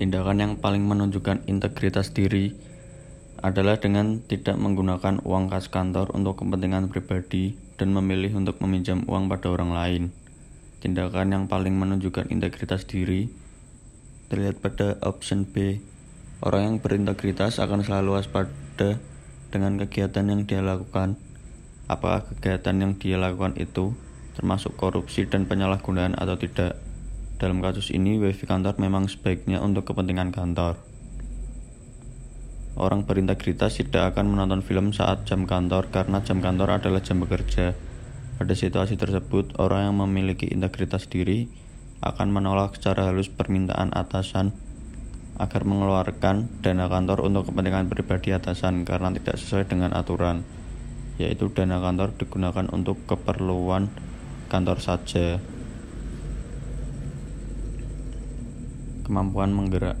Tindakan yang paling menunjukkan integritas diri adalah dengan tidak menggunakan uang kas kantor untuk kepentingan pribadi dan memilih untuk meminjam uang pada orang lain. Tindakan yang paling menunjukkan integritas diri terlihat pada option B. Orang yang berintegritas akan selalu waspada dengan kegiatan yang dia lakukan. Apakah kegiatan yang dia lakukan itu termasuk korupsi dan penyalahgunaan atau tidak? Dalam kasus ini, wifi kantor memang sebaiknya untuk kepentingan kantor. Orang berintegritas tidak akan menonton film saat jam kantor karena jam kantor adalah jam bekerja. Pada situasi tersebut, orang yang memiliki integritas diri akan menolak secara halus permintaan atasan agar mengeluarkan dana kantor untuk kepentingan pribadi atasan karena tidak sesuai dengan aturan, yaitu dana kantor digunakan untuk keperluan kantor saja. Kemampuan menggerak